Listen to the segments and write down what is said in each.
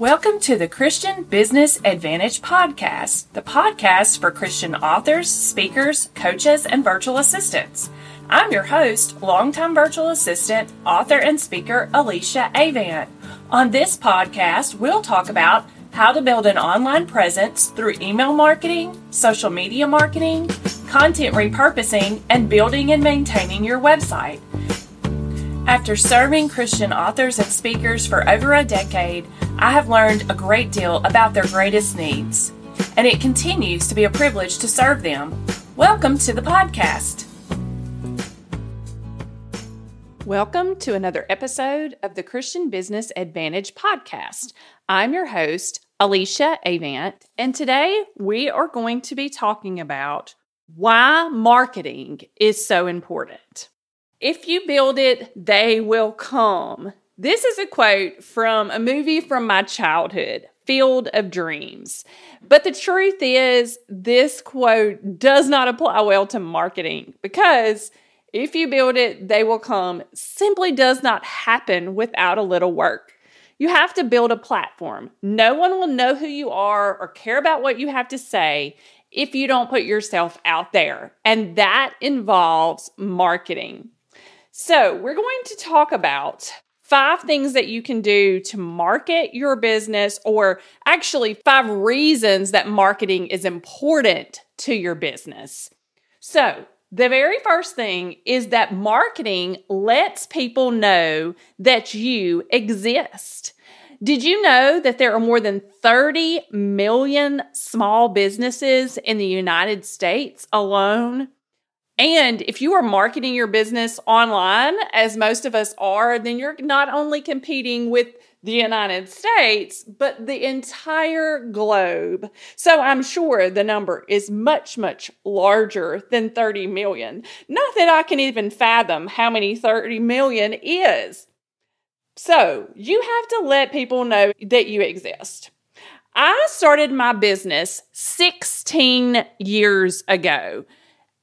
Welcome to the Christian Business Advantage Podcast, the podcast for Christian authors, speakers, coaches, and virtual assistants. I'm your host, longtime virtual assistant, author, and speaker Alicia Avant. On this podcast, we'll talk about how to build an online presence through email marketing, social media marketing, content repurposing, and building and maintaining your website. After serving Christian authors and speakers for over a decade, I have learned a great deal about their greatest needs, and it continues to be a privilege to serve them. Welcome to the podcast. Welcome to another episode of the Christian Business Advantage podcast. I'm your host, Alicia Avant, and today we are going to be talking about why marketing is so important. If you build it, they will come. This is a quote from a movie from my childhood, Field of Dreams. But the truth is, this quote does not apply well to marketing because if you build it, they will come simply does not happen without a little work. You have to build a platform. No one will know who you are or care about what you have to say if you don't put yourself out there. And that involves marketing. So, we're going to talk about five things that you can do to market your business, or actually, five reasons that marketing is important to your business. So, the very first thing is that marketing lets people know that you exist. Did you know that there are more than 30 million small businesses in the United States alone? And if you are marketing your business online, as most of us are, then you're not only competing with the United States, but the entire globe. So I'm sure the number is much, much larger than 30 million. Not that I can even fathom how many 30 million is. So you have to let people know that you exist. I started my business 16 years ago.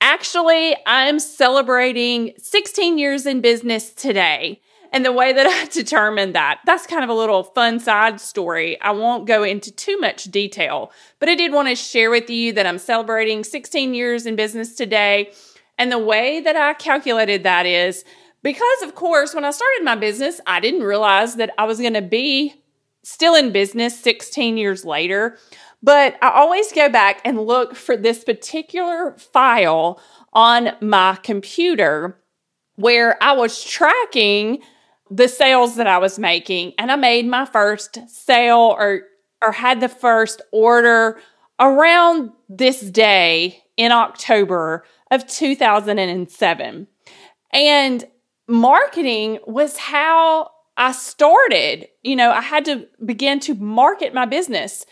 Actually, I'm celebrating 16 years in business today. And the way that I determined that, that's kind of a little fun side story. I won't go into too much detail, but I did want to share with you that I'm celebrating 16 years in business today. And the way that I calculated that is because, of course, when I started my business, I didn't realize that I was going to be still in business 16 years later. But I always go back and look for this particular file on my computer where I was tracking the sales that I was making and I made my first sale or or had the first order around this day in October of 2007. And marketing was how I started. You know, I had to begin to market my business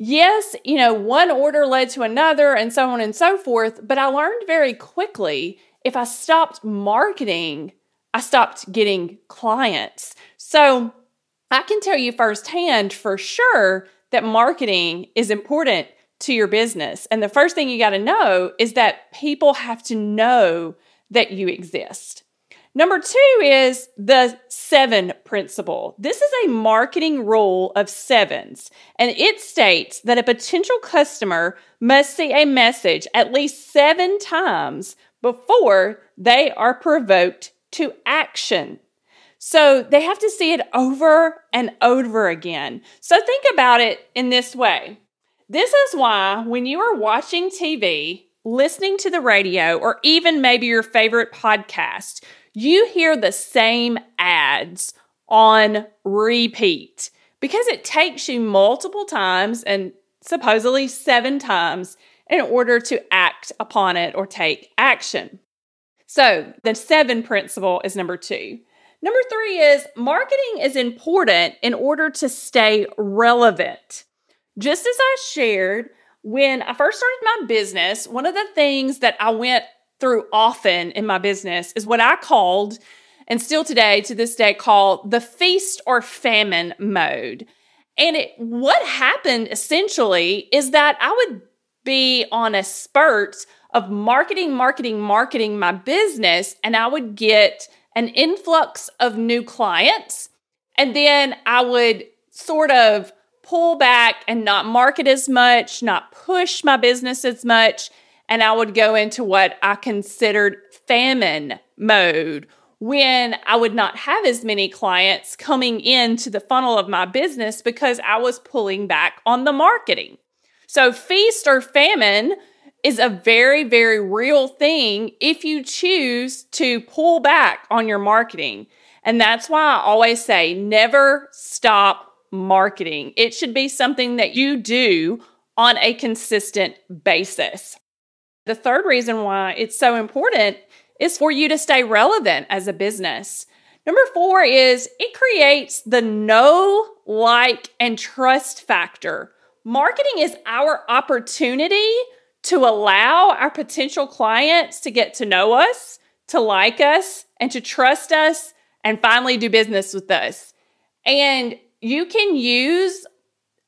yes, you know, one order led to another and so on and so forth. But I learned very quickly if I stopped marketing, I stopped getting clients. So I can tell you firsthand for sure that marketing is important to your business. And the first thing you got to know is that people have to know that you exist. Number two is the seven principle. This is a marketing rule of sevens, and it states that a potential customer must see a message at least seven times before they are provoked to action. So they have to see it over and over again. So think about it in this way. This is why when you are watching TV, listening to the radio, or even maybe your favorite podcast, you hear the same ads on repeat because it takes you multiple times and supposedly seven times in order to act upon it or take action. So, the seven principle is number two. Number three is marketing is important in order to stay relevant. Just as I shared, when I first started my business, one of the things that I went through often in my business is what I called, and still today to this day call the feast or famine mode. And it, what happened essentially is that I would be on a spurt of marketing, marketing, marketing my business, and I would get an influx of new clients. And then I would sort of pull back and not market as much, not push my business as much. And I would go into what I considered famine mode when I would not have as many clients coming into the funnel of my business because I was pulling back on the marketing. So, feast or famine is a very, very real thing if you choose to pull back on your marketing. And that's why I always say never stop marketing. It should be something that you do on a consistent basis. The third reason why it's so important is for you to stay relevant as a business. Number four is it creates the know, like, and trust factor. Marketing is our opportunity to allow our potential clients to get to know us, to like us, and to trust us, and finally do business with us. And you can use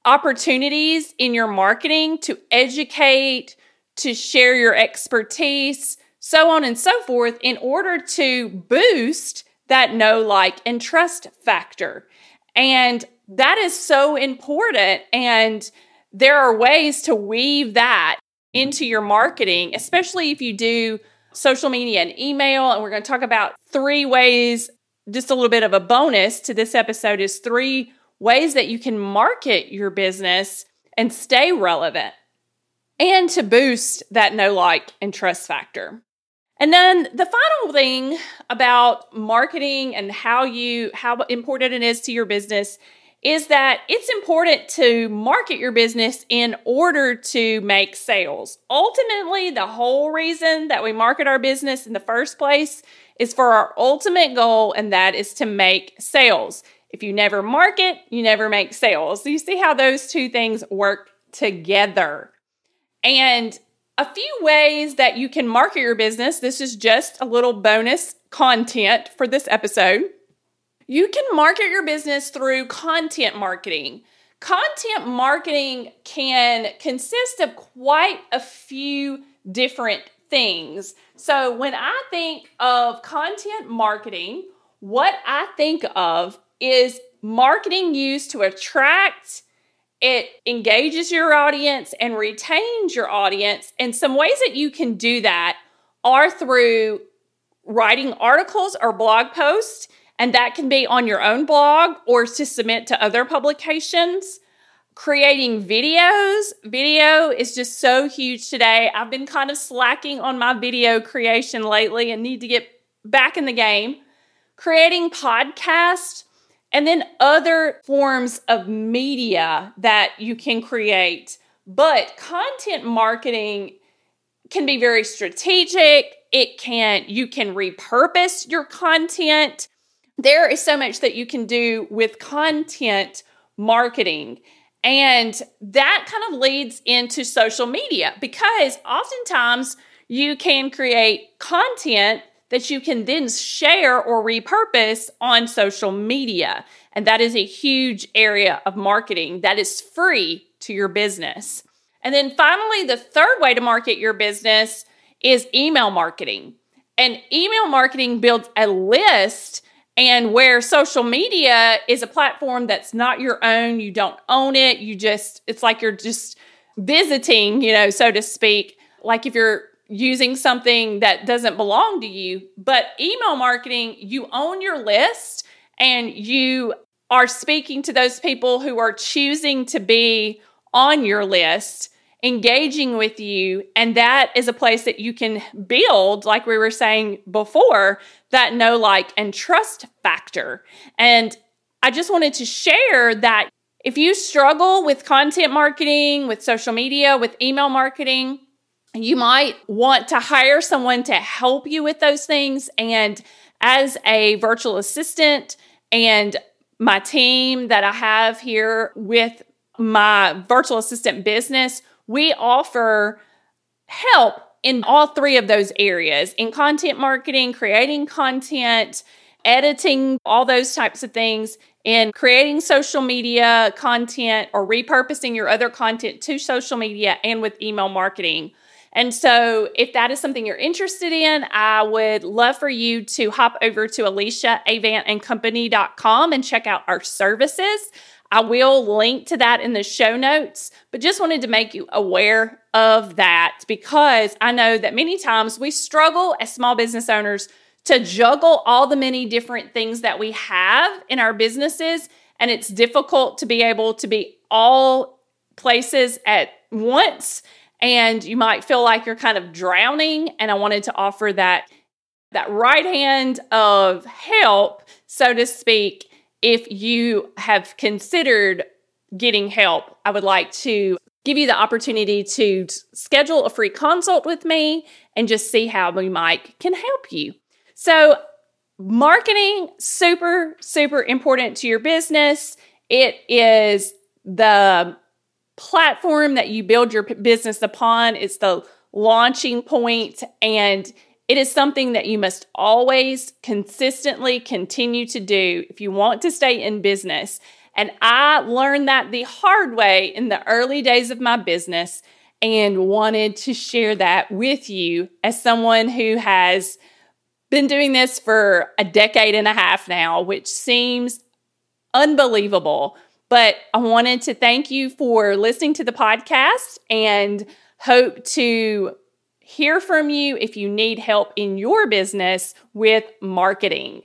opportunities in your marketing to educate, to share your expertise, so on and so forth, in order to boost that know, like, and trust factor. And that is so important. And there are ways to weave that into your marketing, especially if you do social media and email. And we're going to talk about three ways, just a little bit of a bonus to this episode is three ways that you can market your business and stay relevant and to boost that know, like, and trust factor. And then the final thing about marketing and how you how important it is to your business is that it's important to market your business in order to make sales. Ultimately, the whole reason that we market our business in the first place is for our ultimate goal, and that is to make sales. If you never market, you never make sales. So you see how those two things work together. And a few ways that you can market your business. This is just a little bonus content for this episode. You can market your business through content marketing. Content marketing can consist of quite a few different things. So, when I think of content marketing, what I think of is marketing used to attract it engages your audience and retains your audience. And some ways that you can do that are through writing articles or blog posts, and that can be on your own blog or to submit to other publications. Creating videos. Video is just so huge today. I've been kind of slacking on my video creation lately and need to get back in the game. Creating podcasts and then other forms of media that you can create. But content marketing can be very strategic. It can, you can repurpose your content. There is so much that you can do with content marketing. And that kind of leads into social media because oftentimes you can create content that you can then share or repurpose on social media. And that is a huge area of marketing that is free to your business. And then finally, the third way to market your business is email marketing. And email marketing builds a list and where social media is a platform that's not your own, you don't own it, you just, it's like you're just visiting, you know, so to speak. Like if you're using something that doesn't belong to you. But email marketing, you own your list and you are speaking to those people who are choosing to be on your list, engaging with you. And that is a place that you can build, like we were saying before, that know, like, and trust factor. And I just wanted to share that if you struggle with content marketing, with social media, with email marketing, you might want to hire someone to help you with those things. And as a virtual assistant and my team that I have here with my virtual assistant business, we offer help in all three of those areas in content marketing, creating content, editing, all those types of things, in creating social media content or repurposing your other content to social media and with email marketing. And so, if that is something you're interested in, I would love for you to hop over to AliciaAvantandCompany.com and check out our services. I will link to that in the show notes, but just wanted to make you aware of that because I know that many times we struggle as small business owners to juggle all the many different things that we have in our businesses. And it's difficult to be able to be all places at once. And you might feel like you're kind of drowning. And I wanted to offer that, that right hand of help, so to speak, if you have considered getting help. I would like to give you the opportunity to schedule a free consult with me and just see how we might can help you. So, marketing super super important to your business. It is the platform that you build your business upon. It's the launching point and it is something that you must always consistently continue to do if you want to stay in business. And I learned that the hard way in the early days of my business and wanted to share that with you as someone who has been doing this for a decade and a half now, which seems unbelievable. But I wanted to thank you for listening to the podcast and hope to hear from you if you need help in your business with marketing.